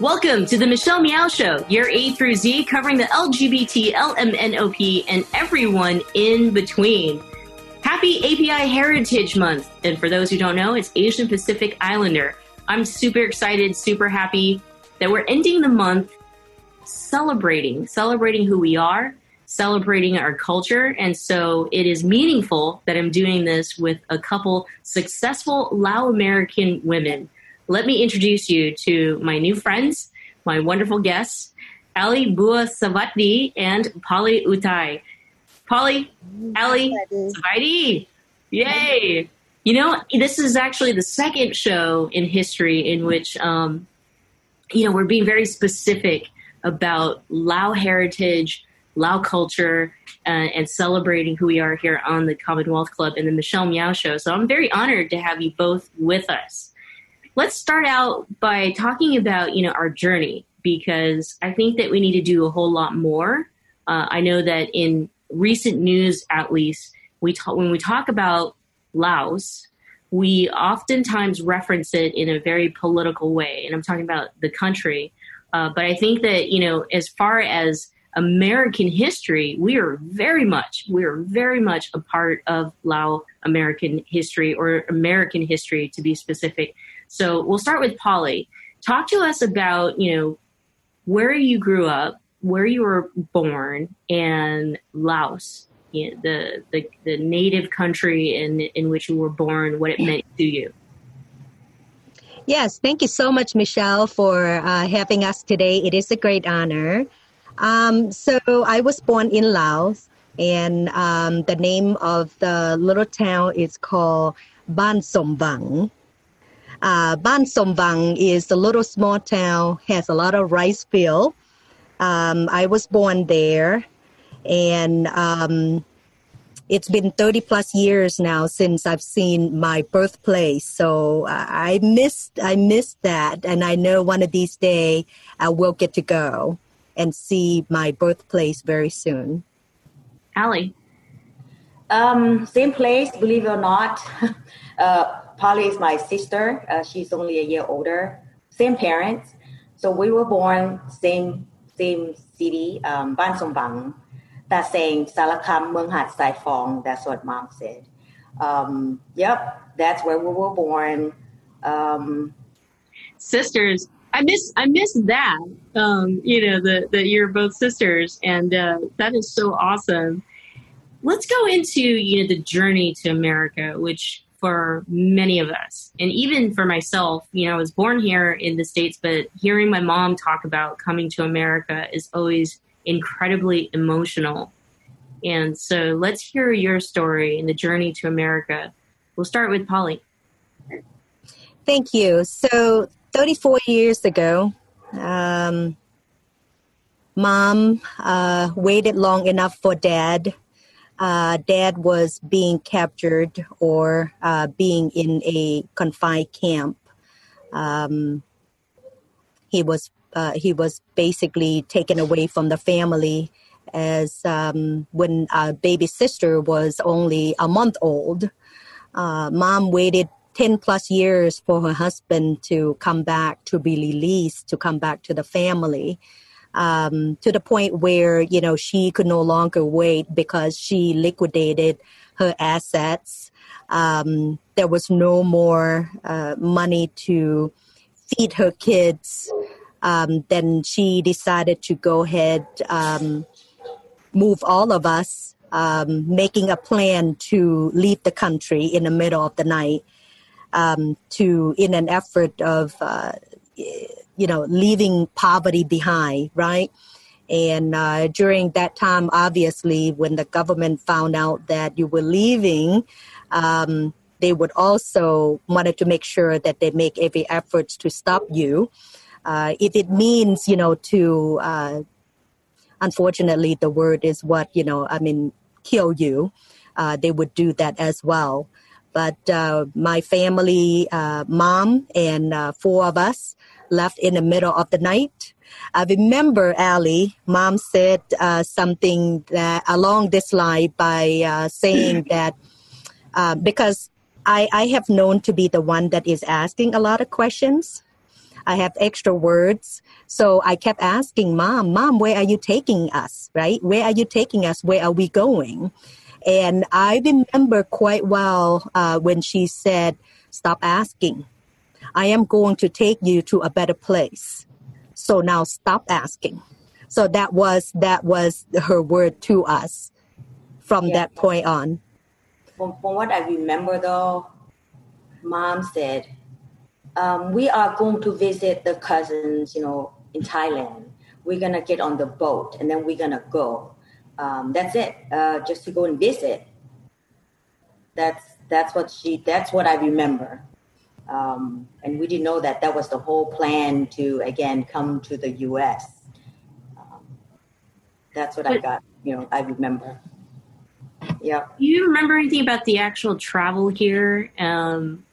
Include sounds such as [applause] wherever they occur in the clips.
Welcome to the Michelle Meow Show, your A through Z covering the LGBT, LMNOP, and everyone in between. Happy API Heritage Month. And for those who don't know, it's Asian Pacific Islander. I'm super excited, super happy that we're ending the month celebrating, celebrating who we are, celebrating our culture. And so it is meaningful that I'm doing this with a couple successful Lao American women. Let me introduce you to my new friends, my wonderful guests, Ali Bua Savatdi and Polly Utai. Polly, Ali, Savatdi. Yay! You know, this is actually the second show in history in which, um, you know, we're being very specific about Lao heritage, Lao culture, uh, and celebrating who we are here on the Commonwealth Club and the Michelle Meow Show. So I'm very honored to have you both with us. Let's start out by talking about, you know, our journey because I think that we need to do a whole lot more. Uh, I know that in recent news, at least, we when we talk about Laos, we oftentimes reference it in a very political way, and I'm talking about the country. Uh, but I think that you know, as far as American history, we are very much, we are very much a part of Lao American history or American history to be specific. So we'll start with Polly. Talk to us about, you know, where you grew up, where you were born, and Laos, you know, the, the, the native country in, in which you were born, what it meant to you. Yes, thank you so much, Michelle, for uh, having us today. It is a great honor. Um, so I was born in Laos, and um, the name of the little town is called Ban Som Vang. Uh, Ban Som Vang is a little small town, has a lot of rice field. Um, I was born there, and um, it's been 30 plus years now since I've seen my birthplace. So uh, I missed I missed that, and I know one of these days I will get to go and see my birthplace very soon. Ali. Um, same place, believe it or not. [laughs] uh, Polly is my sister. Uh, she's only a year older. Same parents. So we were born same same city, um, Ban Som Vang. That's saying Salakam Mung Hat Sai Fong. That's what mom said. Um, yep, that's where we were born. Um, Sisters, I miss I miss that. Um, you know that that you're both sisters, and uh, that is so awesome. Let's go into you know the journey to America, which for many of us, and even for myself, you know, I was born here in the states, but hearing my mom talk about coming to America is always incredibly emotional. And so, let's hear your story and the journey to America. We'll start with Polly. Thank you. So, 34 years ago, um, mom uh, waited long enough for dad. Uh, dad was being captured or uh, being in a confined camp. Um, he was uh, he was basically taken away from the family as um, when our baby sister was only a month old. Uh, mom waited 10 plus years for her husband to come back, to be released, to come back to the family. Um, to the point where, you know, she could no longer wait because she liquidated her assets. Um, there was no more uh, money to feed her kids. Um, then she decided to go ahead, um, move all of us, um, making a plan to leave the country in the middle of the night um, to in an effort of uh, you know leaving poverty behind, right? And uh, during that time, obviously, when the government found out that you were leaving, um, they would also wanted to make sure that they make every effort to stop you. Uh, if it means, you know, to uh, unfortunately, the word is what you know. I mean, kill you. Uh, they would do that as well. But uh, my family, uh, mom and four of us, left in the middle of the night. I remember Ali, mom said uh, something that along this line by uh, saying [clears throat] that because I, I have known to be the one that is asking a lot of questions. I have extra words. So I kept asking mom, mom, where are you taking us? Right? Where are you taking us? Where are we going? And I remember quite well uh, when she said, stop asking. I am going to take you to a better place. So now stop asking. So that was that was her word to us from yeah. that point on. From, from what I remember though, mom said, um, we are going to visit the cousins, you know, in Thailand. We're gonna get on the boat and then we're gonna go. Um, that's it. Uh, just to go and visit. That's that's what she. That's what I remember. Um, and we didn't know that that was the whole plan to again come to the U.S. Um, that's what but, I got. You know, I remember. Yeah. Do you remember anything about the actual travel here? Um,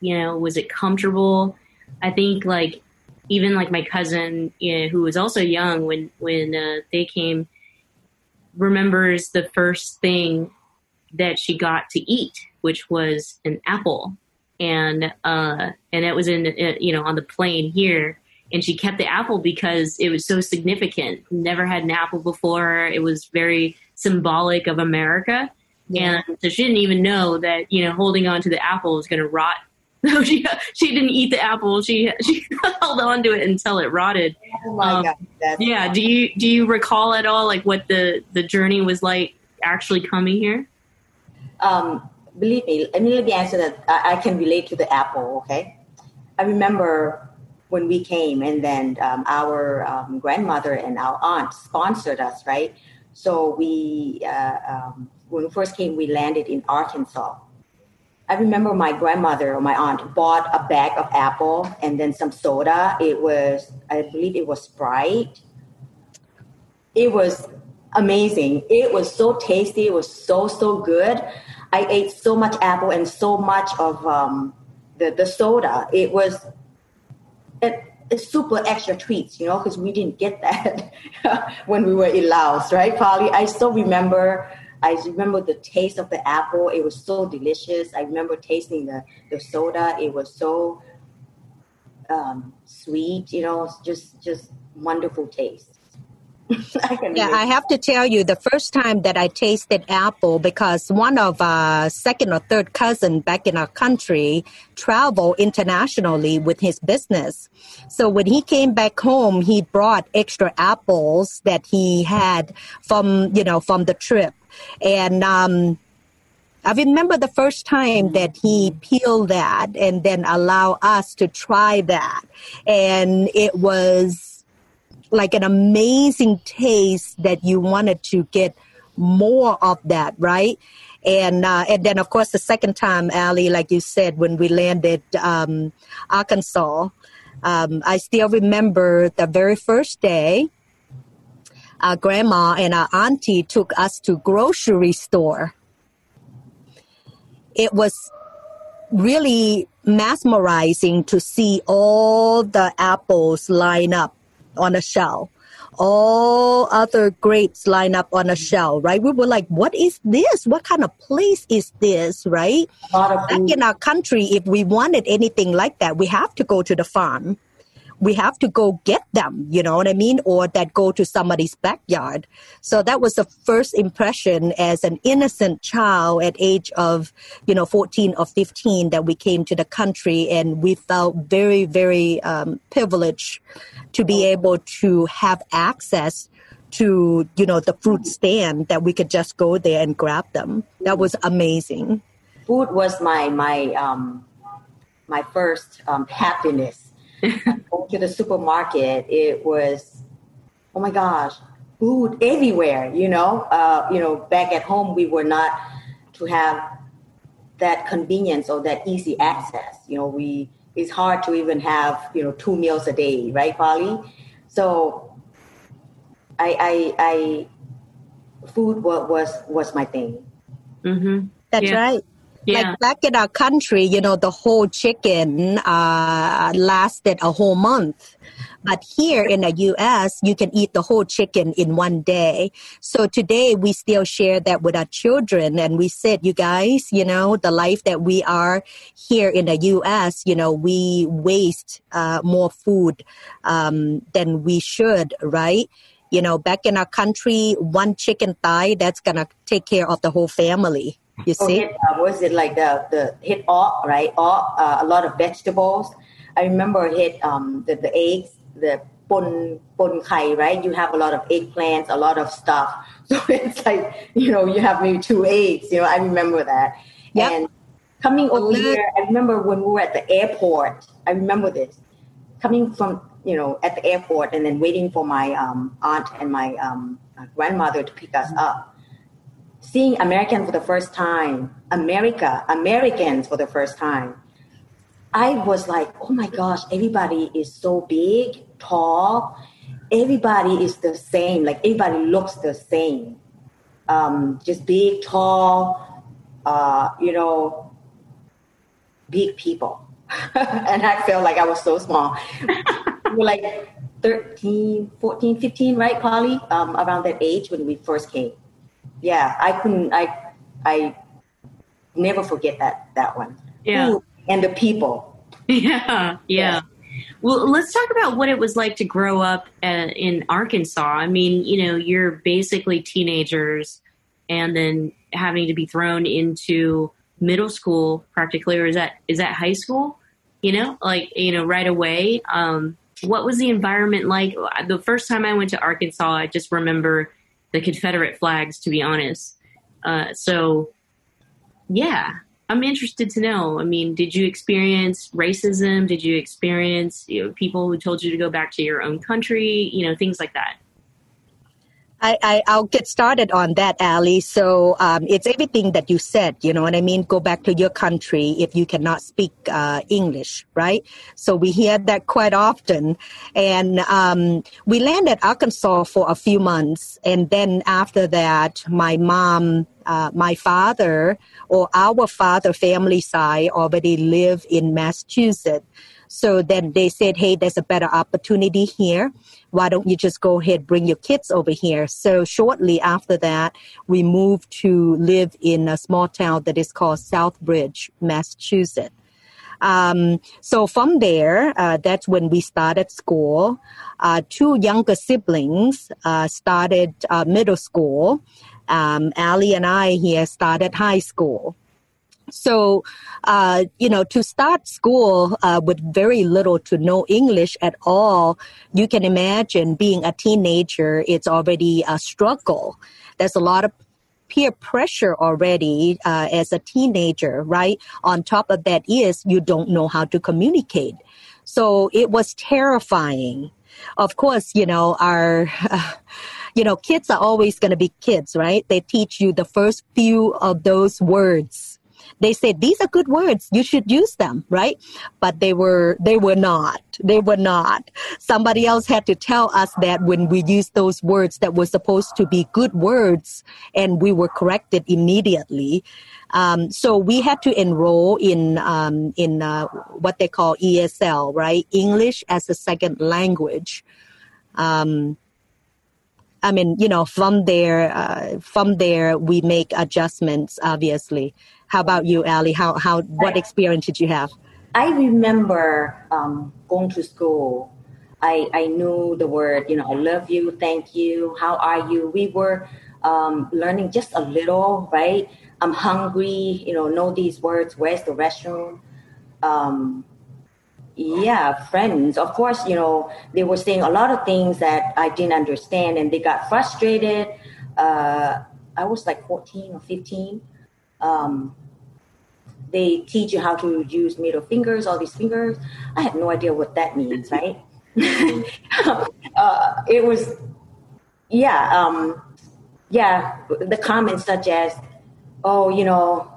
you know, was it comfortable? I think like even like my cousin, you know, who was also young when when uh, they came, remembers the first thing that she got to eat, which was an apple, and uh, and it was in uh, you know on the plane here, and she kept the apple because it was so significant. Never had an apple before. It was very symbolic of America. Yeah. And so she didn't even know that, you know, holding on to the apple was going to rot [laughs] so she she didn't eat the apple. She she [laughs] held on to it until it rotted. Oh my um, god! yeah. Do you do you recall at all like what the the journey was like actually coming here? Um, believe me, let me let me answer that. I, I, can relate to the apple. Okay, I remember when we came, and then um, our um, grandmother and our aunt sponsored us, right? So we uh, um, when we first came, we landed in Arkansas I remember my grandmother or my aunt bought a bag of apple and then some soda. It was, I believe it was Sprite. It was amazing. It was so tasty. It was so, so good. I ate so much apple and so much of um, the, the soda. It was it, it's super extra treats, you know, because we didn't get that [laughs] when we were in Laos, right, Polly? I still remember I remember the taste of the apple. It was so delicious. I remember tasting the, the soda. It was so um, sweet, you know, just just wonderful taste. [laughs] I yeah, I have to tell you, the first time that I tasted apple, because one of our second or third cousin back in our country traveled internationally with his business. So when he came back home, he brought extra apples that he had from you know from the trip. And um, I remember the first time that he peeled that and then allow us to try that. And it was like an amazing taste that you wanted to get more of that, right? And uh, and then of course the second time, Ali, like you said, when we landed um, Arkansas, um, I still remember the very first day our grandma and our auntie took us to grocery store. It was really mesmerizing to see all the apples line up on a shell. all other grapes line up on a shell, right? We were like, what is this? What kind of place is this, right? Back in our country, if we wanted anything like that, we have to go to the farm we have to go get them, you know what I mean? Or that go to somebody's backyard. So that was the first impression as an innocent child at age of, you know, 14 or 15 that we came to the country and we felt very, very um, privileged to be able to have access to, you know, the fruit stand that we could just go there and grab them. That was amazing. Food was my, my, um, my first um, happiness going to the supermarket, it was, oh my gosh, food everywhere. You know, uh, you know, back at home we were not to have that convenience or that easy access. You know, we it's hard to even have you know two meals a day, right, Polly? So, I I, I food was was was my thing. Mm-hmm. That's yeah. right. Yeah. Like back in our country, you know, the whole chicken uh, lasted a whole month. But here in the US, you can eat the whole chicken in one day. So today we still share that with our children. And we said, you guys, you know, the life that we are here in the US, you know, we waste uh, more food um, than we should, right? You know, back in our country, one chicken thigh, that's going to take care of the whole family. You Oh, see? hit, uh, was it like the the hit all right? All uh, a lot of vegetables. I remember hit um, the the eggs, the pun pun kai, right? You have a lot of eggplants, a lot of stuff. [laughs] So it's like you know you have maybe two eggs. You know, I remember that. Yep. And coming over Lit- here, I remember when we were at the airport. I remember this coming from you know at the airport and then waiting for my um, aunt and my um, grandmother to pick us up seeing American for the first time, America, Americans for the first time, I was like, oh my gosh, everybody is so big, tall. Everybody is the same. Like everybody looks the same. Um, just big, tall, uh, you know, big people. [laughs] and I felt like I was so small. we [laughs] were like 13, 14, 15, right, Polly? Um, around that age when we first came yeah, I couldn't. I I never forget that that one. Yeah. Ooh, and the people. [laughs] Yeah, yeah. Well, let's talk about what it was like to grow up uh, in Arkansas. I mean, you know, you're basically teenagers and then having to be thrown into middle school practically, or is that is that high school? You know, like you know, right away. Um, what was the environment like? The first time I went to Arkansas, I just remember the Confederate flags. To be honest, uh, so yeah, I'm interested to know. I mean, did you experience racism? Did you experience you know, people who told you to go back to your own country? You know, things like that. I, I, I'll get started on that, Ali. So um, it's everything that you said, you know what I mean? Go back to your country if you cannot speak uh, English, right? So we hear that quite often. And um, we landed Arkansas for a few months. And then after that, my mom, uh, my father, or our father family side already live in Massachusetts. So then they said, hey, there's a better opportunity here. Why don't you just go ahead, bring your kids over here? So shortly after that, we moved to live in a small town that is called Southbridge, Massachusetts. Um, so from there, uh, that's when we started school. Uh, two younger siblings uh, started uh, middle school. Um, Ali and I here started high school. So, uh, you know, to start school uh, with very little to no English at all, you can imagine being a teenager, it's already a struggle. There's a lot of peer pressure already uh, as a teenager, right? On top of that is you don't know how to communicate. So it was terrifying. Of course, you know, our, [laughs] you know, kids are always going to be kids, right? They teach you the first few of those words they said these are good words. You should use them right? But they were they were not. They were not. Somebody else had to tell us that when we used those words that were supposed to be good words and we were corrected immediately. Um, so we had to enroll in um, in uh, what they call esl right? English as a second language. Um, I mean, you know, from there, uh, from there, we make adjustments. Obviously, how about you, Ali? How how what experience did you have? I remember um, going to school. I, I knew the word, you know, I love you, thank you, how are you? We were um, learning just a little, right? I'm hungry, you know, know these words. Where's the restroom? Um, yeah, friends. Of course, you know, they were saying a lot of things that I didn't understand and they got frustrated. Uh, I was like 14 or 15. Um, they teach you how to use middle fingers, all these fingers. I have no idea what that means, right? [laughs] uh, it was, yeah, um, yeah, the comments such as, oh, you know,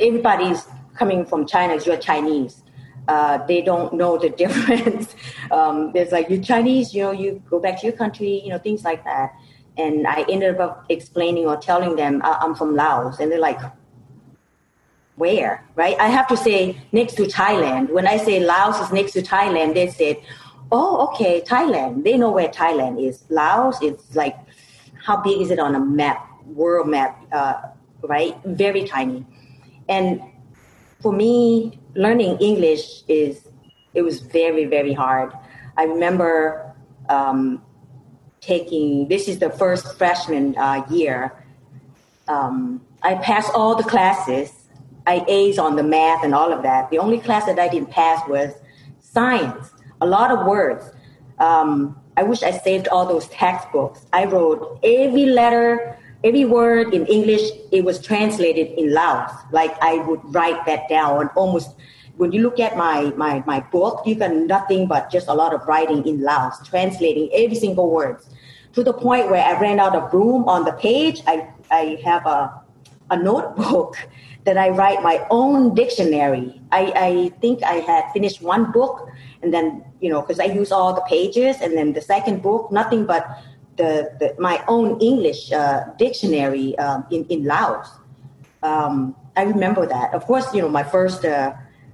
everybody's coming from China, you're Chinese. Uh, they don't know the [laughs] difference. um, there's like, you're Chinese, you know, you go back to your country, you know, things like that. And I ended up explaining or telling them uh, I'm from Laos. And they're like, where, right? I have to say next to Thailand. When I say Laos is next to Thailand, they said, oh, okay, Thailand. They know where Thailand is. Laos is like, how big is it on a map, world map, uh, right? Very tiny. And for me, learning English is, it was very, very hard. I remember um, taking, this is the first freshman uh, year. Um, I passed all the classes. I A's on the math and all of that. The only class that I didn't pass was science a lot of words. Um, I wish I saved all those textbooks. I wrote every letter, every word in English. It was translated in Laos. Like I would write that down. Almost when you look at my my my book, you got nothing but just a lot of writing in Laos, translating every single word. To the point where I ran out of room on the page. I I have a a notebook [laughs] that I write my own dictionary. I, I think I had finished one book and then you know because i use all the pages and then the second book nothing but the, the my own english uh, dictionary um, in, in laos um, i remember that of course you know my first uh,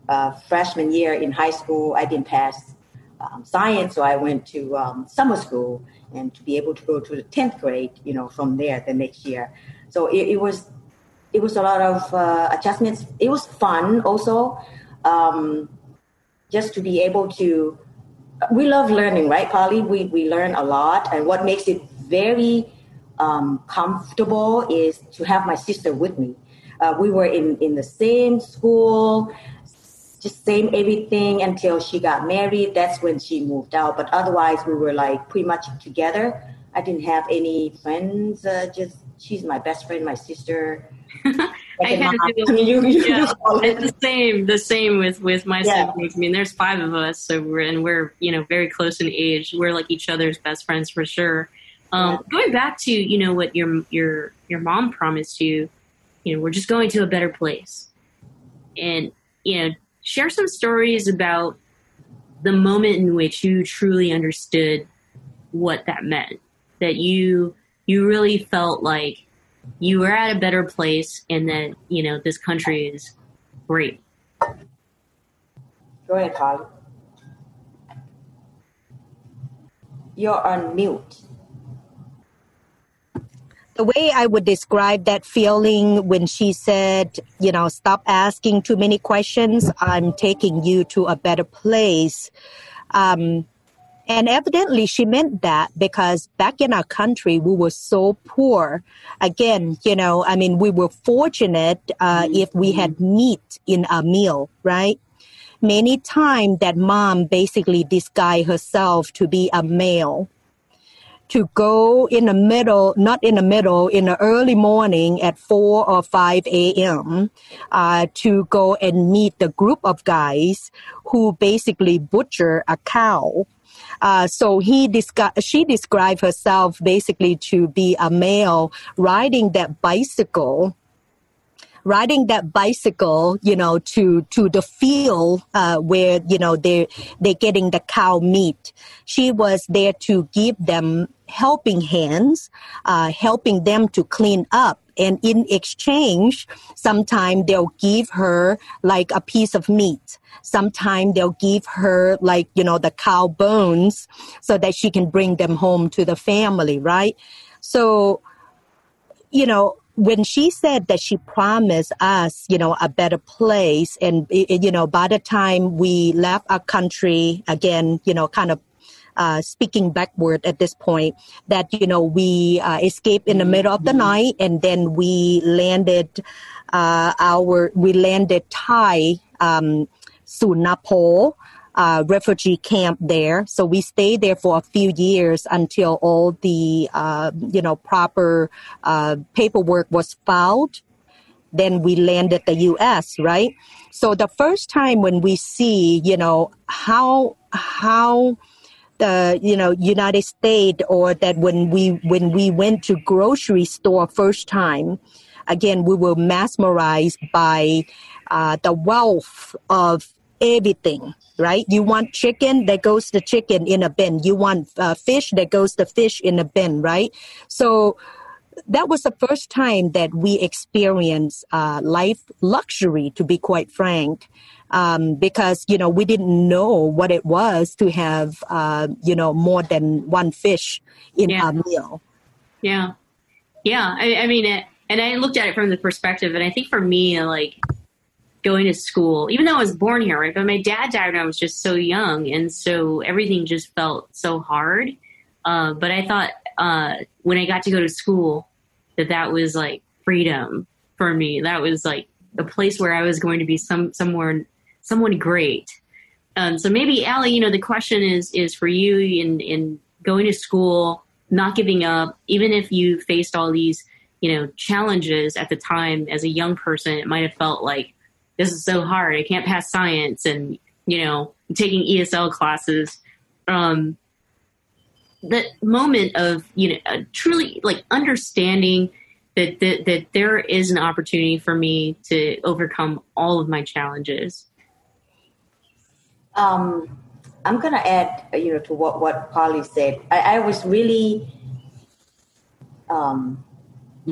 uh, freshman year in high school i didn't pass um, science so i went to um, summer school and to be able to go to the 10th grade you know from there the next year. So it, it was it was a lot of uh, adjustments. It was fun also um, just to be able to we love learning right polly? We, we learn a lot and what makes it very um, comfortable is to have my sister with me. Uh, we were in, in the same school just same everything until she got married that's when she moved out but otherwise we were like pretty much together i didn't have any friends uh, just she's my best friend my sister [laughs] I kind of do. you, you yeah, it's the same. The same with with my yeah. siblings. I mean, there's five of us, so we're and we're you know very close in age. We're like each other's best friends for sure. Um, yeah. Going back to you know what your your your mom promised you, you know, we're just going to a better place, and you know, share some stories about the moment in which you truly understood what that meant. That you you really felt like you were at a better place and that, you know, this country is great. Go ahead, Holly. You're on mute. The way I would describe that feeling when she said, you know, stop asking too many questions, I'm taking you to a better place. Um, and evidently, she meant that because back in our country, we were so poor. Again, you know, I mean, we were fortunate uh, if we had meat in a meal, right? Many times that mom basically disguised herself to be a male to go in the middle, not in the middle, in the early morning at 4 or 5 a.m. Uh, to go and meet the group of guys who basically butcher a cow uh, so he descri- she described herself basically to be a male riding that bicycle riding that bicycle, you know, to to the field uh, where you know they they're getting the cow meat. She was there to give them helping hands, uh, helping them to clean up. And in exchange, sometimes they'll give her like a piece of meat. Sometimes they'll give her like, you know, the cow bones so that she can bring them home to the family, right? So, you know, when she said that she promised us, you know, a better place, and you know, by the time we left our country again, you know, kind of uh, speaking backward at this point, that you know we uh, escaped in the middle of the night, and then we landed uh, our we landed Thai um, Sunapo uh, refugee camp there. So we stayed there for a few years until all the uh, you know proper uh, paperwork was filed. Then we landed the U.S. Right. So the first time when we see you know how how the you know United States or that when we when we went to grocery store first time, again we were mesmerized by uh, the wealth of everything right? You want chicken, that goes the chicken in a bin. You want uh, fish, that goes the fish in a bin, right? So that was the first time that we experienced uh, life luxury, to be quite frank, um, because you know we didn't know what it was to have uh, you know more than one fish in yeah. a meal. Yeah, yeah. I, I mean, it, and I looked at it from the perspective, and I think for me, like going to school, even though I was born here, right? But my dad died when I was just so young, and so everything just felt so hard. Uh, but I thought uh, when I got to go to school, that that was like freedom for me. That was like a place where I was going to be some somewhere someone great. Um, so maybe Ali, you know, the question is is for you in in going to school, not giving up, even if you faced all these you know challenges at the time as a young person. It might have felt like this is so hard. I can't pass science, and you know, taking ESL classes. Um, that moment of you know uh, truly like understanding that, that that there is an opportunity for me to overcome all of my challenges um, i'm going to add you know to what what polly said i, I was really um,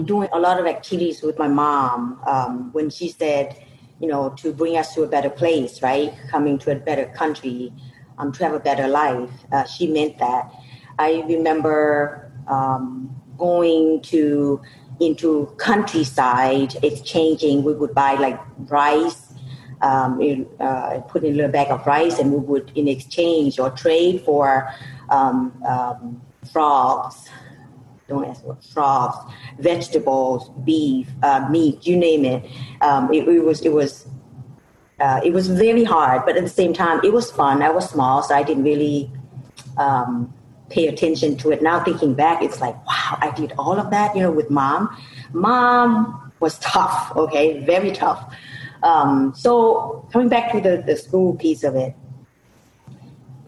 doing a lot of activities with my mom um, when she said you know to bring us to a better place right coming to a better country um, to have a better life uh, she meant that I remember um, going to into countryside, exchanging. We would buy like rice, um, uh, put in a little bag of rice, and we would in exchange or trade for um, um, frogs. Don't ask what frogs, vegetables, beef, uh, meat, you name it. Um, it, it was it was uh, it was very hard, but at the same time, it was fun. I was small, so I didn't really um, pay attention to it. Now thinking back, it's like, wow, I did all of that, you know, with mom. Mom was tough, okay, very tough. Um, so coming back to the, the school piece of it,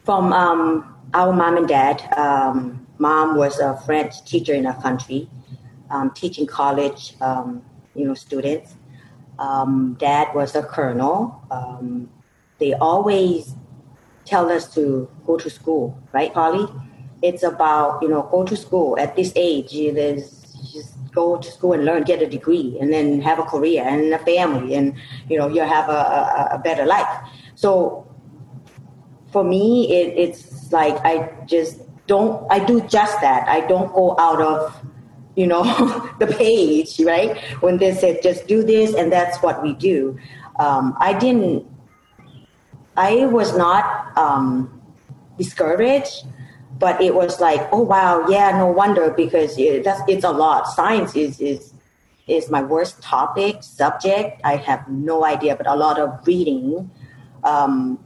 from um, our mom and dad, um, mom was a French teacher in our country, um, teaching college, you know, students. Um, dad was a colonel. Um, they always tell us to go to school, right, Polly? it's about you know go to school at this age there's just go to school and learn get a degree and then have a career and a family and you know you'll have a, a, a better life so for me it, it's like i just don't i do just that i don't go out of you know [laughs] the page right when they said just do this and that's what we do um, i didn't i was not um, discouraged but it was like, oh wow, yeah, no wonder because it, that's it's a lot. Science is is is my worst topic subject. I have no idea, but a lot of reading. Um,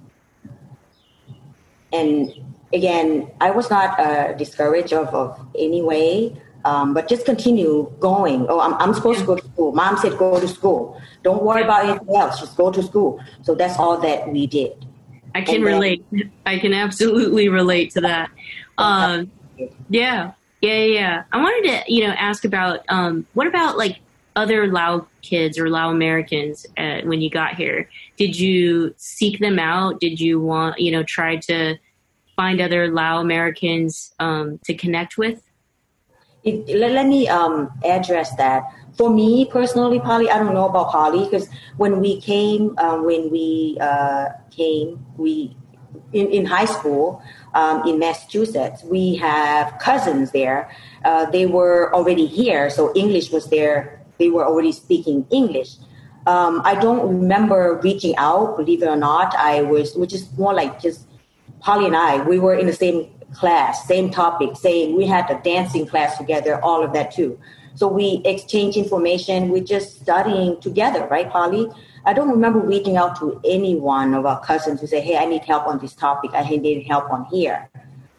and again, I was not uh, discouraged of, of any way, um, but just continue going. Oh, I'm, I'm supposed to go to school. Mom said go to school. Don't worry about anything else. Just go to school. So that's all that we did. I can then, relate. [laughs] I can absolutely relate to that. Um, yeah, yeah, yeah. I wanted to, you know, ask about um, what about like other Lao kids or Lao Americans uh, when you got here? Did you seek them out? Did you want, you know, try to find other Lao Americans um, to connect with? It, let, let, me um, address that. For me personally, Polly, I don't know about Polly because when we came, um, when we uh, came, we in, in high school, um, in Massachusetts. We have cousins there. Uh, they were already here, so English was there. They were already speaking English. Um, I don't remember reaching out, believe it or not. I was, which is more like just Polly and I. We were in the same class, same topic, same. We had a dancing class together, all of that too. So we exchange information. We're just studying together, right, Polly? I don't remember reaching out to any one of our cousins to say, hey, I need help on this topic. I need help on here.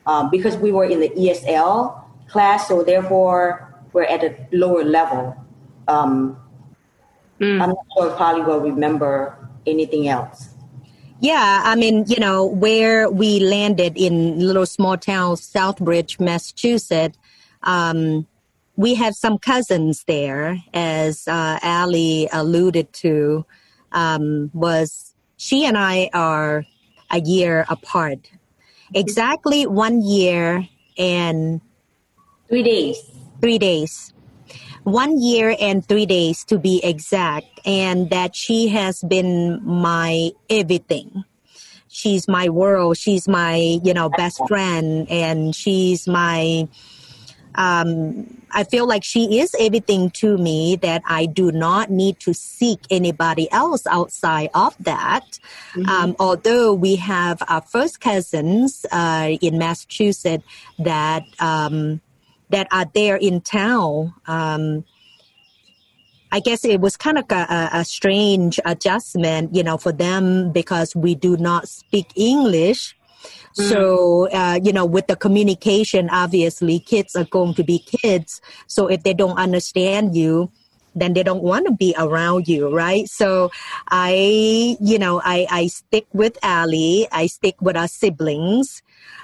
Um, because we were in the ESL class, so therefore we're at a lower level. Um, mm. I'm not sure if Polly will remember anything else. Yeah, I mean, you know, where we landed in little small town Southbridge, Massachusetts, um, we have some cousins there, as uh, Ali alluded to um, was she and I are a year apart. Exactly one year and three days. Three days. One year and three days to be exact, and that she has been my everything. She's my world. She's my, you know, best friend, and she's my um, I feel like she is everything to me that I do not need to seek anybody else outside of that. Mm-hmm. Um, although we have our first cousins uh, in Massachusetts that um, that are there in town. Um, I guess it was kind of a, a, strange adjustment, you know, for them because we do not speak English. Mm. So, uh, you know, with the communication, obviously, kids are going to be kids. So if they don't understand you, then they don't want to be around you, right? So I, you know, I, I stick with Ali. I stick with our siblings,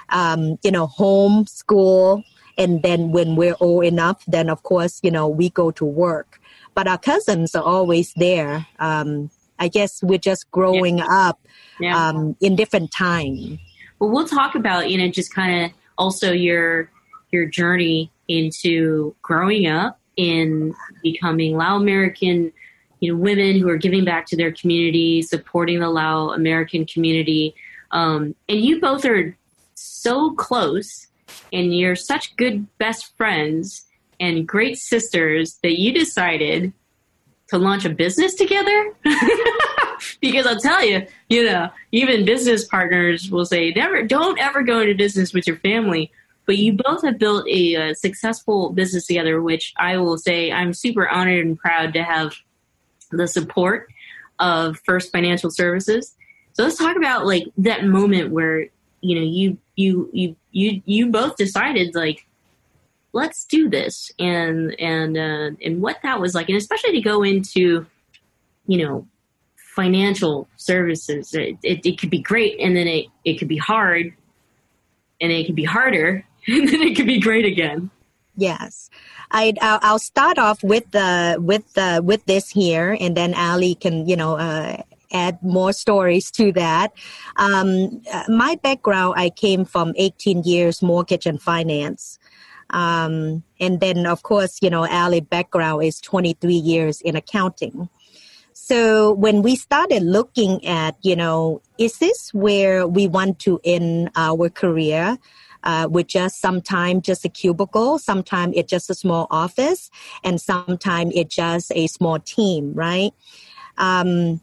um, you know, home, school. And then when we're old enough, then of course, you know, we go to work. But our cousins are always there. Um, I guess we're just growing yeah. up yeah. Um, in different time. But we'll talk about, you know, just kind of also your your journey into growing up in becoming Lao American, you know, women who are giving back to their community, supporting the Lao American community. Um, and you both are so close and you're such good best friends and great sisters that you decided to launch a business together? [laughs] because I'll tell you, you know, even business partners will say, never, don't ever go into business with your family. But you both have built a, a successful business together, which I will say I'm super honored and proud to have the support of First Financial Services. So let's talk about like that moment where you know you you you you you both decided like let's do this. And and uh, and what that was like and especially to go into you know financial services it, it, it could be great and then it, it could be hard and it could be harder [laughs] and then it could be great again. Yes. I, I'll start off with the with the with this here, and then Ali can you know uh, add more stories to that. Um, uh, my background, I came from 18 years mortgage and finance. Um, and then, of course, you know, Ali background is 23 years in accounting. So when we started looking at, you know, is this where we want to end our career? Uh, with just sometime just a cubicle, sometime it's just a small office, and sometime it's just a small team, right? Um,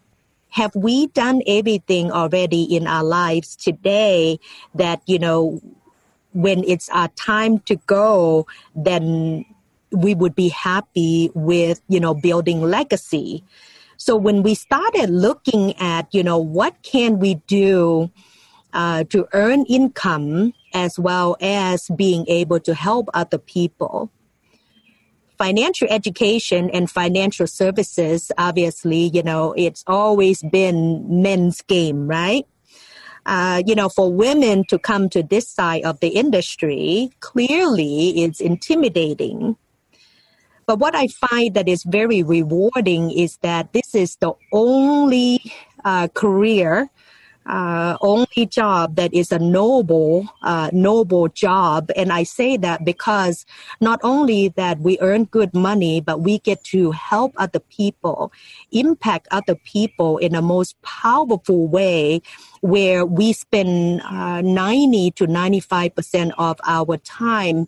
have we done everything already in our lives today that you know when it's our time to go, then we would be happy with, you know, building legacy. So when we started looking at, you know, what can we do uh, to earn income as well as being able to help other people, financial education and financial services, obviously, you know, it's always been men's game, right? uh, you know, for women to come to this side of the industry, clearly it's intimidating. But what I find that is very rewarding is that this is the only uh, career uh, only job that is a noble, uh, noble job. And I say that because not only that we earn good money, but we get to help other people, impact other people in the most powerful way where we spend uh, 90 to 95% of our time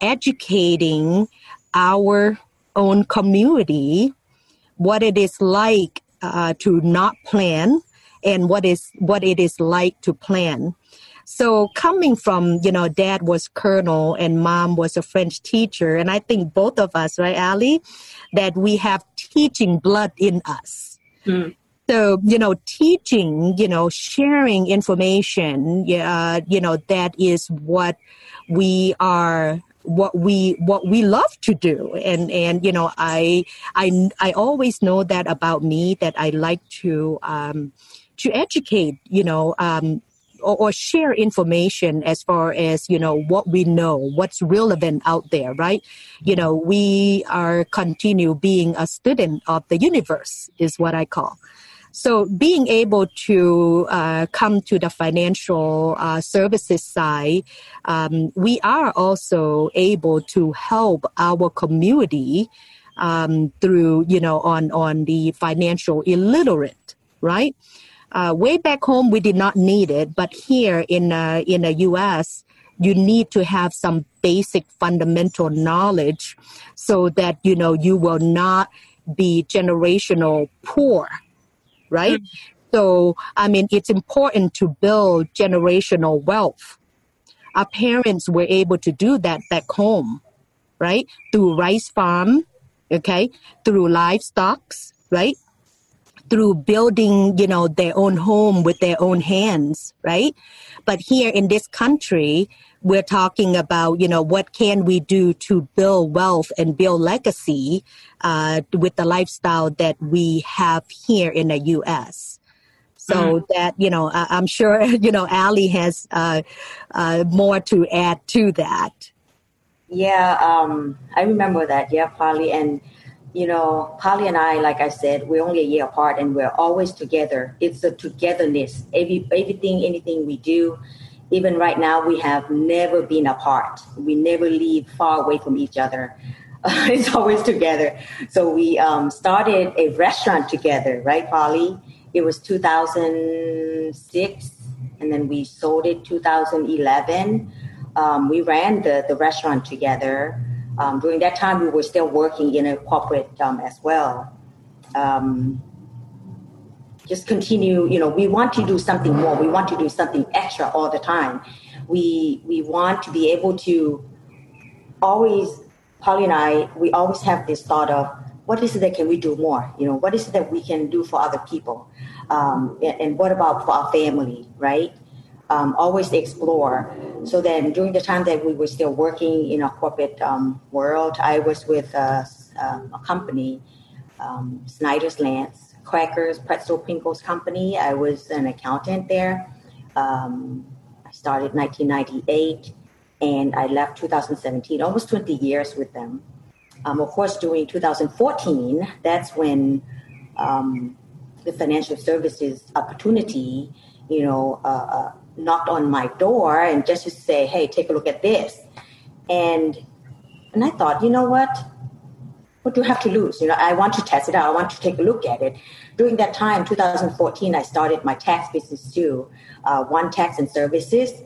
educating our own community what it is like uh, to not plan and what is what it is like to plan. So coming from, you know, dad was colonel and mom was a French teacher. And I think both of us, right, Ali, that we have teaching blood in us. Mm. So, you know, teaching, you know, sharing information, uh, you know, that is what we are what we what we love to do and and you know i i i always know that about me that i like to um to educate, you know, um, or, or, share information as far as you know what we know, what's relevant out there, right? You know, we are continue being a student of the universe is what I call. So being able to uh, come to the financial uh, services side, um, we are also able to help our community um, through you know on on the financial illiterate, right? Uh, way back home, we did not need it, but here in uh, in the U.S., you need to have some basic fundamental knowledge so that you know you will not be generational poor, right? Mm. So, I mean, it's important to build generational wealth. Our parents were able to do that back home, right? Through rice farm, okay, through livestock, right? Through building, you know, their own home with their own hands, right? But here in this country, we're talking about, you know, what can we do to build wealth and build legacy uh, with the lifestyle that we have here in the U.S. So mm. that you know, I, am sure [laughs] you know, Ali has uh, uh, more to add to that. Yeah, um, I remember that. Yeah, Polly and you know, Polly and I, like I said, we're only a year apart, and we're always together. It's a togetherness. Every everything, anything we do, even right now, we have never been apart. We never leave far away from each other. [laughs] it's always together. So we um, started a restaurant together, right, Polly? It was 2006, and then we sold it 2011 um, we ran the, the restaurant together. Um, during that time, we were still working in a corporate um, as well. Um, just continue, you know, we want to do something more. We want to do something extra all the time. We we want to be able to always, Polly and I, we always have this thought of what is it that can we do more? You know, what is it that we can do for other people? Um, and, and, what about for our family, right? Um, always explore. So then, during the time that we were still working in a corporate um, world, I was with a, um, a company, um, Snyder's Lance, Crackers, Pretzel Pringles Company. I was an accountant there. Um, I started 1998 and I left 2017, almost 20 years with them. Um, of course, during 2014, that's when the financial services opportunity, you know, uh, uh, knocked on my door and just to say, hey, take a look at this. And and I thought, you know what? What do you have to lose? You know, I want to test it out. I want to take a look at it. During that time, 2014, I started my tax business too, uh, One Tax and Services.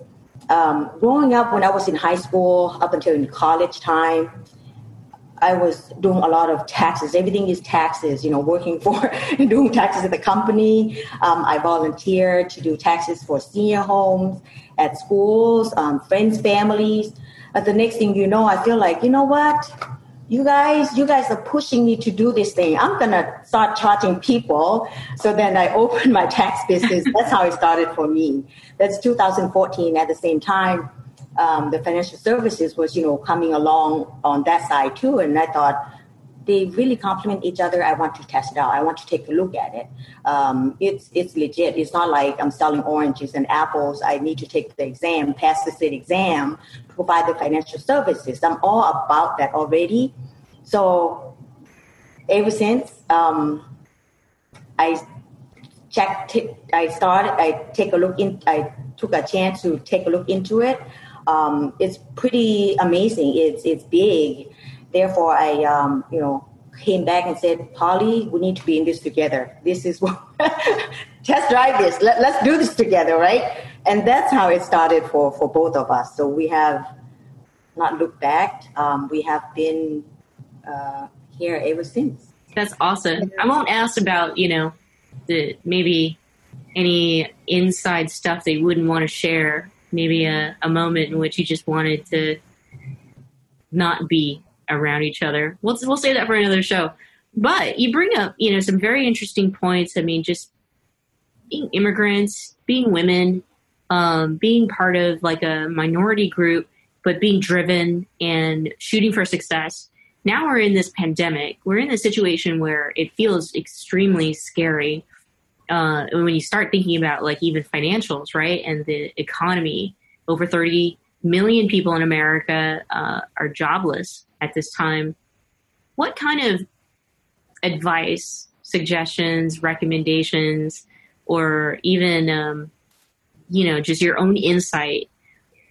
Um, growing up when I was in high school, up until in college time, I was doing a lot of taxes. Everything is taxes, you know, working for [laughs] doing taxes at the company. Um, I volunteered to do taxes for senior homes, at schools, um, friends, families. But the next thing you know, I feel like, you know what? You guys, you guys are pushing me to do this thing. I'm gonna start charging people. So then I [laughs] opened my tax business. That's how it started for me. That's 2014. At the same time, um, the financial services was, you know, coming along on that side too. And I thought they really complement each other. I want to test it out. I want to take a look at it. Um, it's it's legit. It's not like I'm selling oranges and apples. I need to take the exam, pass the state exam, provide the financial services. I'm all about that already. So ever since um, I checked, I started. I take a look in. I took a chance to take a look into it um, it's pretty amazing. It's it's big. Therefore, I um, you know came back and said, Polly, we need to be in this together. This is what [laughs] test drive this. Let, let's do this together, right? And that's how it started for for both of us. So we have not looked back. Um, we have been uh, here ever since. That's awesome. I won't ask about you know the maybe any inside stuff they wouldn't want to share maybe a, a moment in which you just wanted to not be around each other. We'll, we'll say that for another show. But you bring up, you know, some very interesting points. I mean, just being immigrants, being women, um, being part of like a minority group, but being driven and shooting for success. Now we're in this pandemic. We're in a situation where it feels extremely scary uh, when you start thinking about like even financials, right, and the economy, over 30 million people in America uh, are jobless at this time. What kind of advice, suggestions, recommendations, or even, um, you know, just your own insight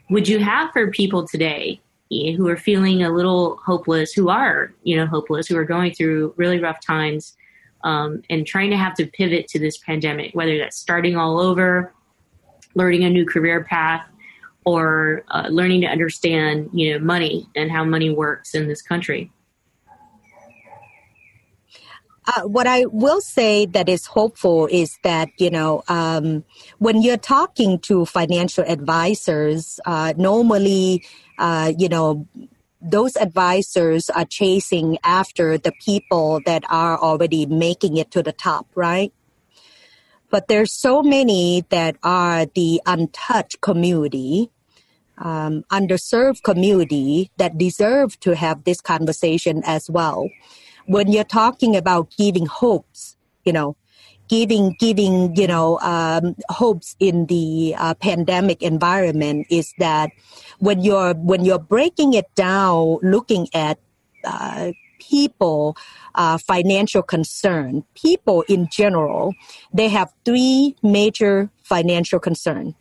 would you have for people today who are feeling a little hopeless, who are, you know, hopeless, who are going through really rough times um, and trying to have to pivot to this pandemic, whether that's starting all over, learning a new career path, or uh, learning to understand, you know, money and how money works in this country. Uh, what I will say that is hopeful is that you know um, when you're talking to financial advisors, uh, normally uh, you know those advisors are chasing after the people that are already making it to the top, right? But there's so many that are the untouched community, um, underserved community that deserve to have this conversation as well. When you're talking about giving hopes, you know, giving giving you know um, hopes in the uh, pandemic environment is that when you're when you're breaking it down, looking at uh, people uh, financial concern, people in general, they have three major financial concern,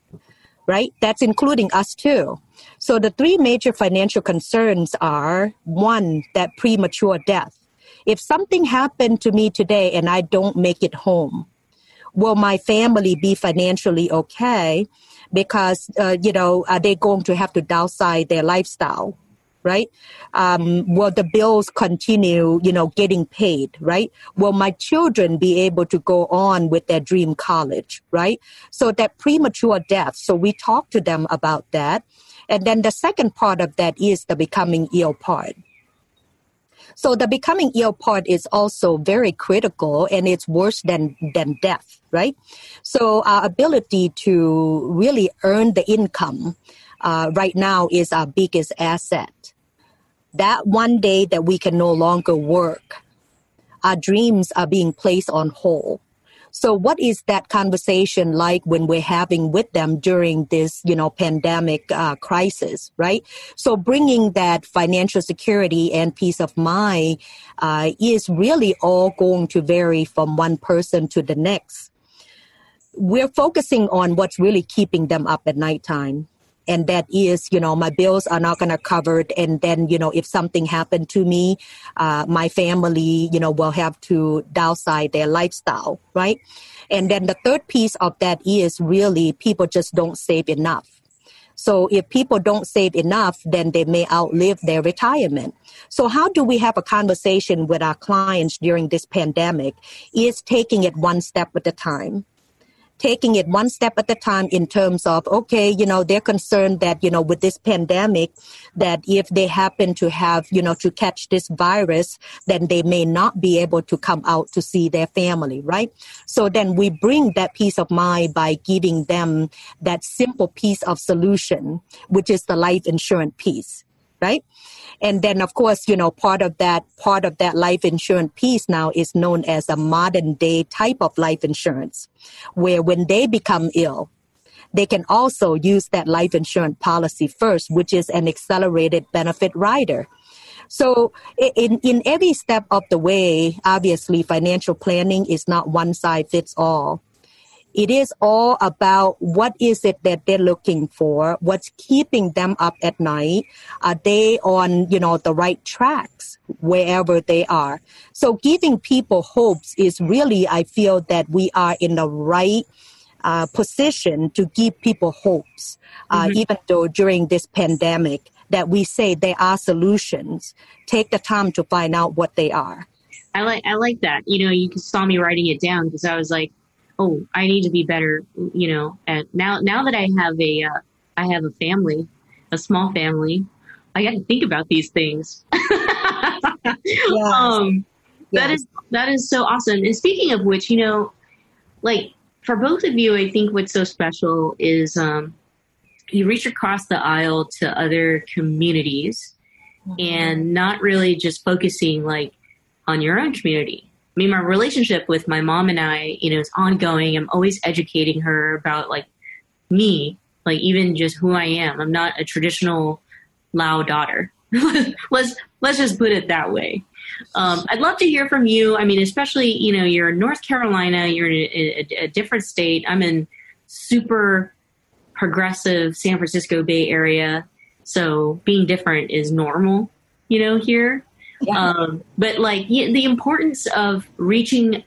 right? That's including us too. So the three major financial concerns are one, that premature death. If something happened to me today and I don't make it home, will my family be financially okay? because uh, you know are they're going to have to downsize their lifestyle right? Um, will the bills continue you know getting paid right? Will my children be able to go on with their dream college right? So that premature death so we talk to them about that. And then the second part of that is the becoming ill part so the becoming ill part is also very critical and it's worse than, than death, right? So our ability to really earn the income uh, right now is our biggest asset. That one day that we can no longer work, our dreams are being placed on hold. So what is that conversation like when we're having with them during this, you know, pandemic uh, crisis, right? So bringing that financial security and peace of mind uh, is really all going to vary from one person to the next. We're focusing on what's really keeping them up at nighttime and that is you know my bills are not going to cover it and then you know if something happened to me uh, my family you know will have to downsize their lifestyle right and then the third piece of that is really people just don't save enough so if people don't save enough, then they may outlive their retirement. So how do we have a conversation with our clients during this pandemic? Is taking it one step at a time taking it one step at a time in terms of okay you know they're concerned that you know with this pandemic that if they happen to have you know to catch this virus then they may not be able to come out to see their family right? So then we bring that peace of mind by giving them that simple piece of solution which is the life insurance piece right and then of course you know part of that part of that life insurance piece now is known as a modern day type of life insurance where when they become ill they can also use that life insurance policy first which is an accelerated benefit rider. So in, in every step of the way obviously financial planning is not one size fits all it is all about what is it that they're looking for what's keeping them up at night. Are they on you know the right tracks wherever they are? So giving people hopes is really i feel that we are in the right uh, position to give people hopes uh, mm-hmm. even though during this pandemic that we say there are solutions. Take the time to find out what they are. I like i like that. You know you saw me writing it down because i was like oh, I need to be better, you know, and now, now that I have a, uh, I have a family, a small family, I got to think about these things. [laughs] yes. um, yes. That is, that is so awesome. And speaking of which, you know, like for both of you, I think what's so special is, um, you reach across the aisle to other communities mm-hmm. and not really just focusing like on your own community I mean, my relationship with my mom and I, you know, is ongoing. I'm always educating her about like me, like even just who I am. I'm not a traditional Lao daughter. [laughs] let's let's just put it that way. Um, I'd love to hear from you. I mean, especially you know, you're in North Carolina. You're in a, a, a different state. I'm in super progressive San Francisco Bay Area. So being different is normal, you know, here. Yeah. Um, but like yeah, the importance of reaching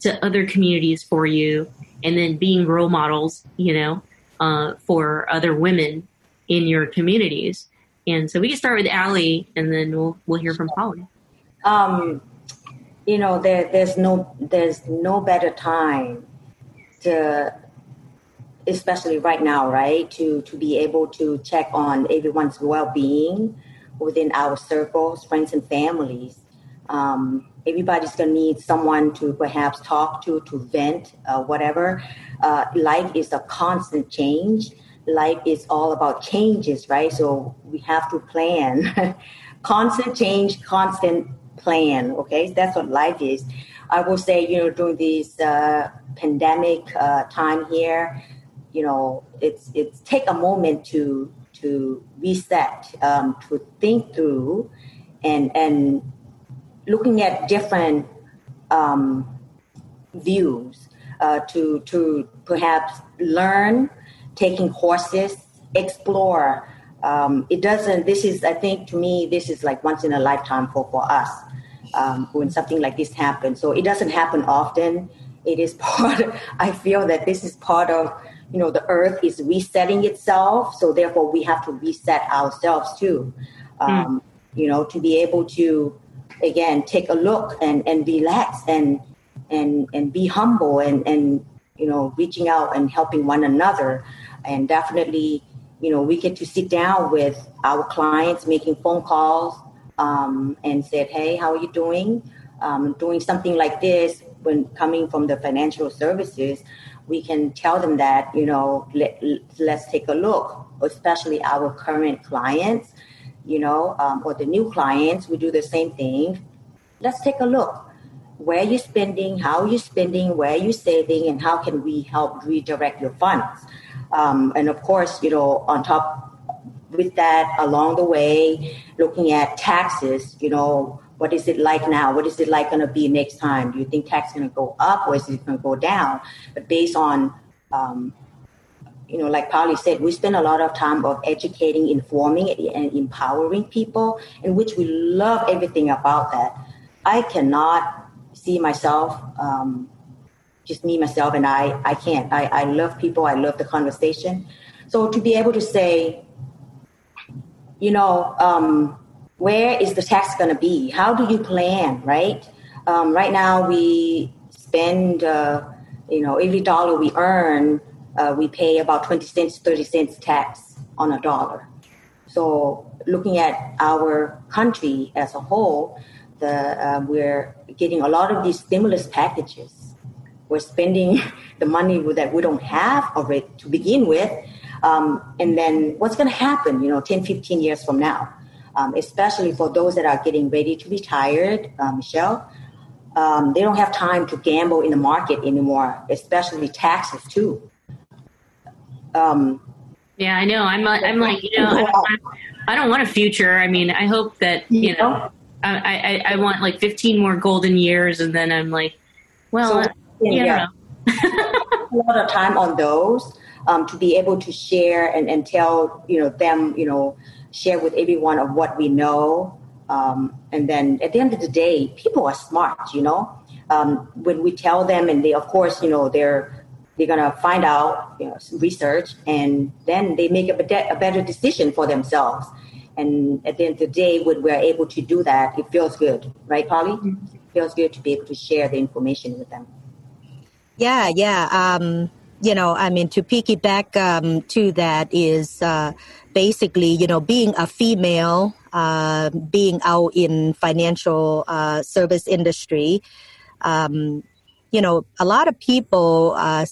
to other communities for you and then being role models, you know, uh, for other women in your communities. And so we can start with Ali and then we'll, we'll hear from Polly. Um, you know, there, there's no, there's no better time to especially right now, right, to, to be able to check on everyone's well being within our circles, friends, and families. Um, everybody's going to need someone to perhaps talk to, to vent, uh, whatever. Uh, life is a constant change. Life is all about changes, right? So we have to plan. [laughs] constant change, constant plan, okay? That's what life is. I will say, you know, during this uh, pandemic uh, time here, you know, it's it's take a moment to to reset, um, to think through, and and looking at different um, views, uh, to to perhaps learn, taking courses, explore. Um, it doesn't. This is, I think, to me, this is like once in a lifetime for for us um, when something like this happens. So it doesn't happen often. It is [laughs] part. I feel that this is part of you know the earth is resetting itself so therefore we have to reset ourselves too. Um, mm. you know to be able to again take a look and and relax and and and be humble and and you know reaching out and helping one another. And definitely you know we get to sit down with our clients making phone calls um, and said hey how are you doing? Um, doing something like this when coming from the financial services we can tell them that, you know, let, let's take a look, especially our current clients, you know, um, or the new clients, we do the same thing. Let's take a look. Where you spending, how are you spending, where you saving, and how can we help redirect your funds? Um, and of course, you know, on top with that, along the way, looking at taxes, you know, what is it like now? What is it like going to be next time? Do you think tax going to go up or is it going to go down? But based on, um, you know, like Polly said, we spend a lot of time of educating, informing, and empowering people, in which we love everything about that. I cannot see myself, um, just me, myself, and I. I can't. I, I love people. I love the conversation. So to be able to say, you know, um, where is the tax going to be? How do you plan, right? Um, right now, we spend, uh, you know, every dollar we earn, uh, we pay about 20 cents, 30 cents tax on a dollar. So, looking at our country as a whole, the, uh, we're getting a lot of these stimulus packages. We're spending [laughs] the money that we don't have already to begin with. Um, and then what's going to happen, you know, 10, 15 years from now? Um, especially for those that are getting ready to retire, uh, Michelle. Um, they don't have time to gamble in the market anymore, especially taxes too. Um, yeah, I know. I'm, I'm like, you know, I, I, don't want a future. I mean, I hope that, you know, I, I, I want like 15 more golden years and then I'm like, well, so, yeah, a lot of time on those um, to be able to share and, and tell, you know, them, you know, share with everyone of what we know. Um, and then at the end of the day, people are smart, you know. Um, when we tell them, and they, of course, you know, they're they're gonna find out, you know, research, and then they make a, better, a better decision for themselves. And at the end of the day, when we're able to do that, it feels good, right, Polly? Mm-hmm. It feels good to be able to share the information with them. Yeah, yeah. Um, you know, I mean, to piggyback um, to that is uh, basically, you know, being a female, uh, being out in financial uh, service industry. Um, you know, a lot of people, uh,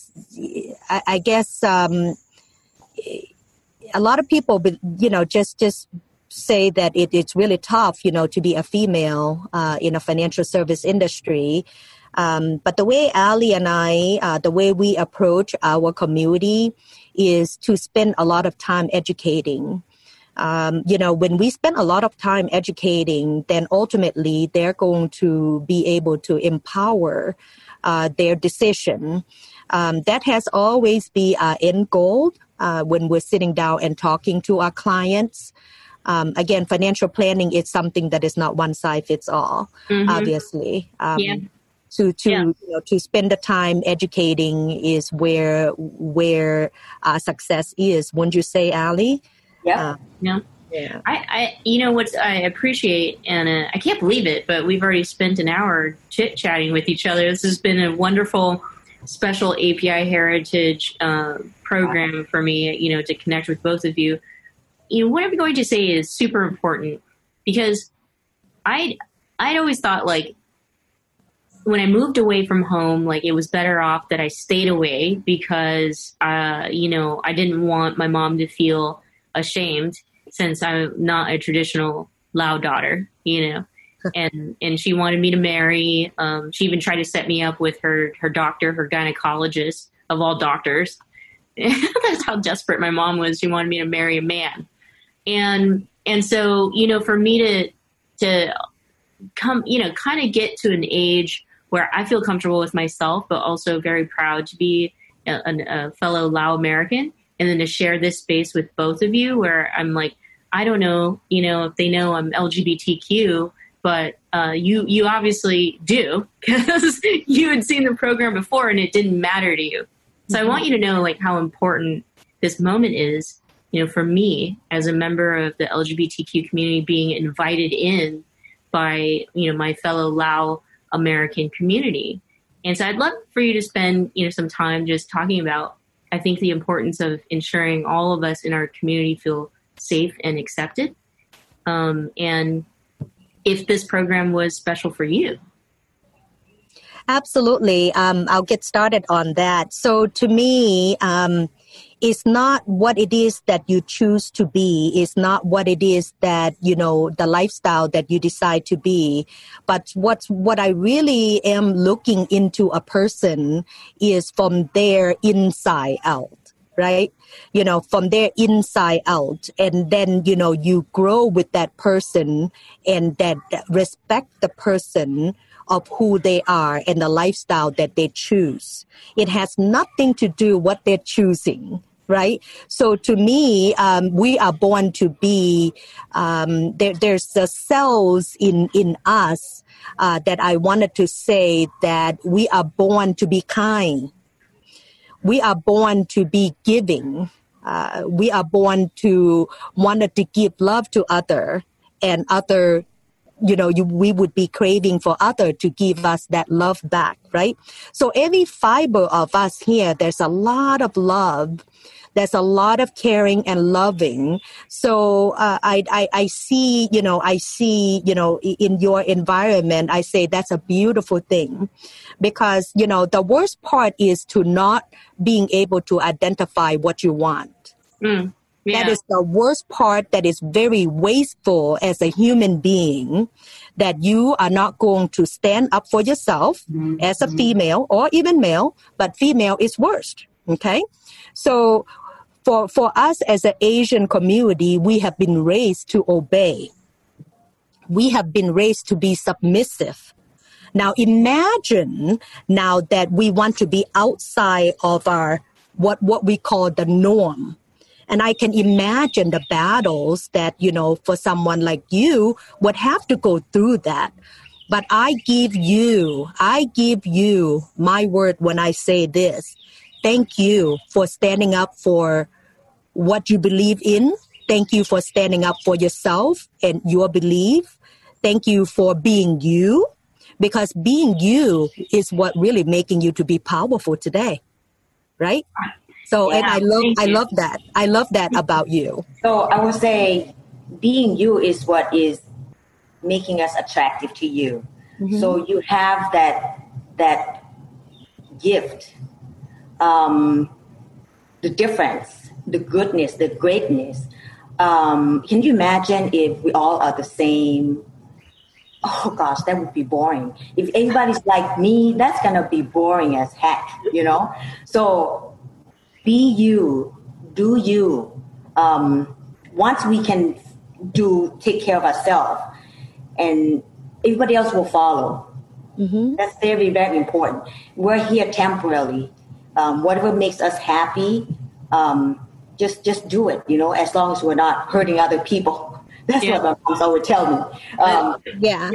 I, I, guess, um, a lot of people, you know, just just say that it, it's really tough, you know, to be a female uh, in a financial service industry. Um, but the way Ali and I, uh, the way we approach our community is to spend a lot of time educating. Um, you know, when we spend a lot of time educating, then ultimately they're going to be able to empower uh, their decision. Um, that has always been our end goal uh, when we're sitting down and talking to our clients. Um, again, financial planning is something that is not one size fits all. Mm-hmm. Obviously, um, yeah. To to yeah. you know to spend the time educating is where where our success is. Wouldn't you say, Ali? Yeah. Uh, yeah. Yeah. I, I, you know, what I appreciate, and uh, I can't believe it, but we've already spent an hour chit chatting with each other. This has been a wonderful special API Heritage uh, program for me, you know, to connect with both of you. You know, what I'm going to say is super important because I'd, I'd always thought like when I moved away from home, like it was better off that I stayed away because, uh, you know, I didn't want my mom to feel ashamed since I'm not a traditional Lao daughter, you know. [laughs] and and she wanted me to marry. Um, she even tried to set me up with her her doctor, her gynecologist of all doctors. [laughs] That's how desperate my mom was. She wanted me to marry a man, and and so you know, for me to to come, you know, kind of get to an age where I feel comfortable with myself, but also very proud to be a, a fellow Lao American, and then to share this space with both of you, where I'm like, I don't know, you know, if they know I'm LGBTQ, but uh, you you obviously do [laughs] because you had seen the program before and it didn't matter to you. So mm-hmm. I want you to know like how important this moment is. You know, for me as a member of the LGBTQ community, being invited in by you know my fellow Lao American community, and so I'd love for you to spend you know some time just talking about. I think the importance of ensuring all of us in our community feel safe and accepted, um, and if this program was special for you. Absolutely. Um, I'll get started on that. So to me, um, it's not what it is that you choose to be. It's not what it is that, you know, the lifestyle that you decide to be. But what's, what I really am looking into a person is from their inside out right? You know, from their inside out. And then, you know, you grow with that person and that respect the person of who they are and the lifestyle that they choose. It has nothing to do what they're choosing right? So to me, um, we are born to be. Um, there, there's the cells in in us uh, that I wanted to say that we are born to be kind we are born to be giving. Uh, we are born to wanted to give love to other and other you know you, we would be craving for other to give us that love back right so every fiber of us here there's a lot of love there's a lot of caring and loving. So uh, I, I, I see, you know, I see, you know, in your environment, I say that's a beautiful thing because, you know, the worst part is to not being able to identify what you want. Mm. Yeah. That is the worst part that is very wasteful as a human being that you are not going to stand up for yourself mm-hmm. as a female or even male, but female is worst. Okay. So for, for us as an Asian community, we have been raised to obey. We have been raised to be submissive. Now imagine now that we want to be outside of our what what we call the norm. And I can imagine the battles that, you know, for someone like you would have to go through that. But I give you, I give you my word when I say this. Thank you for standing up for what you believe in. Thank you for standing up for yourself and your belief. Thank you for being you because being you is what really making you to be powerful today. Right? So yeah, and I love I love that. I love that about you. So I would say being you is what is making us attractive to you. Mm-hmm. So you have that that gift, um, the difference the goodness, the greatness. Um, can you imagine if we all are the same? Oh gosh, that would be boring. If everybody's like me, that's gonna be boring as heck, you know. So be you, do you. Um, once we can do take care of ourselves, and everybody else will follow. Mm-hmm. That's very very important. We're here temporarily. Um, whatever makes us happy, um, just just do it. You know, as long as we're not hurting other people. [laughs] That's yeah. what my mom's always tell me. Um, yeah.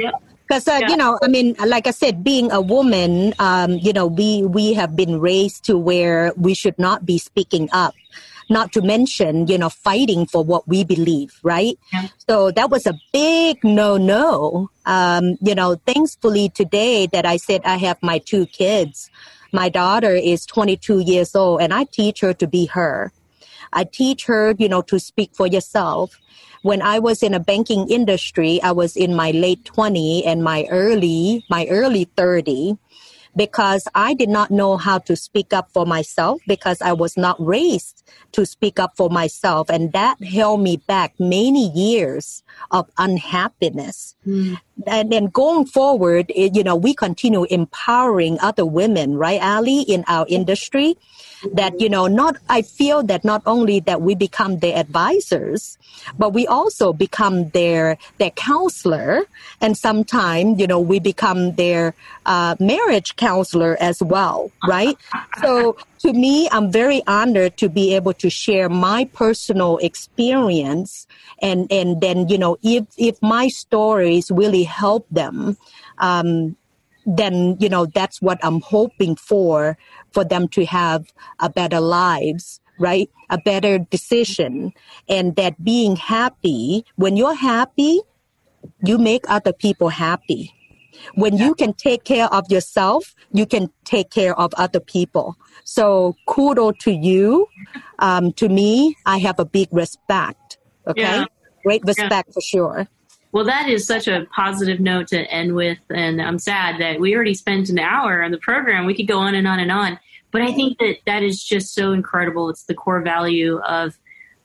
Because uh, yeah. you know, I mean, like I said, being a woman, um, you know, we we have been raised to where we should not be speaking up not to mention, you know, fighting for what we believe, right? Yeah. So that was a big no no. Um, you know, thankfully today that I said I have my two kids. My daughter is 22 years old and I teach her to be her. I teach her, you know, to speak for yourself. When I was in a banking industry, I was in my late 20 and my early, my early 30 because I did not know how to speak up for myself because I was not raised to speak up for myself. And that held me back many years of unhappiness. Mm. And then going forward, it, you know, we continue empowering other women, right, Ali, in our industry that you know not i feel that not only that we become their advisors but we also become their their counselor. And sometimes you know we become their uh, marriage counselor as well right? So to me i'm very honored to be able to share my personal experience and and then you know if if my stories really help them um, then you know that's what i'm hoping for for them to have a better lives right? A better decision. And that being happy when you're happy you make other people happy. When you can take care of yourself you can take care of other people. So kudo to you. Um, to me i have a big respect okay? Yeah. great respect yeah. for sure well, that is such a positive note to end with, and I'm sad that we already spent an hour on the program. We could go on and on and on, but I think that that is just so incredible. It's the core value of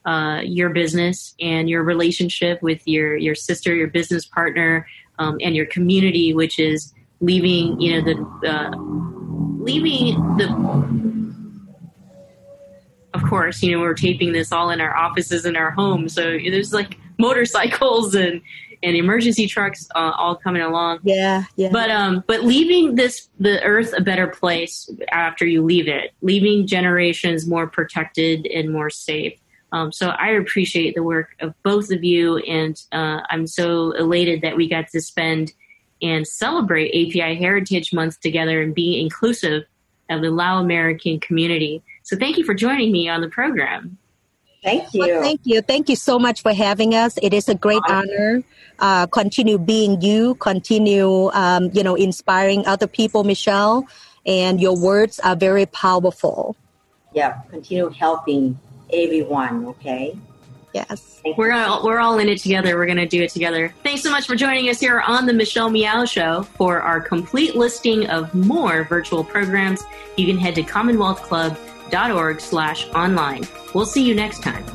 uh, your business and your relationship with your your sister, your business partner, um, and your community, which is leaving you know the uh, leaving the of course, you know, we're taping this all in our offices and our homes. So there's like motorcycles and and emergency trucks uh, all coming along. Yeah, yeah. But um, but leaving this the Earth a better place after you leave it, leaving generations more protected and more safe. Um, so I appreciate the work of both of you, and uh, I'm so elated that we got to spend and celebrate API Heritage Month together and be inclusive of the Lao American community. So thank you for joining me on the program. Thank you. Well, thank you. Thank you so much for having us. It is a great honor. Uh, continue being you. Continue, um, you know, inspiring other people, Michelle. And your words are very powerful. Yeah. Continue helping everyone. Okay. Yes. We're all, we're all in it together. We're going to do it together. Thanks so much for joining us here on the Michelle Meow Show. For our complete listing of more virtual programs, you can head to commonwealthclub.org slash online. We'll see you next time.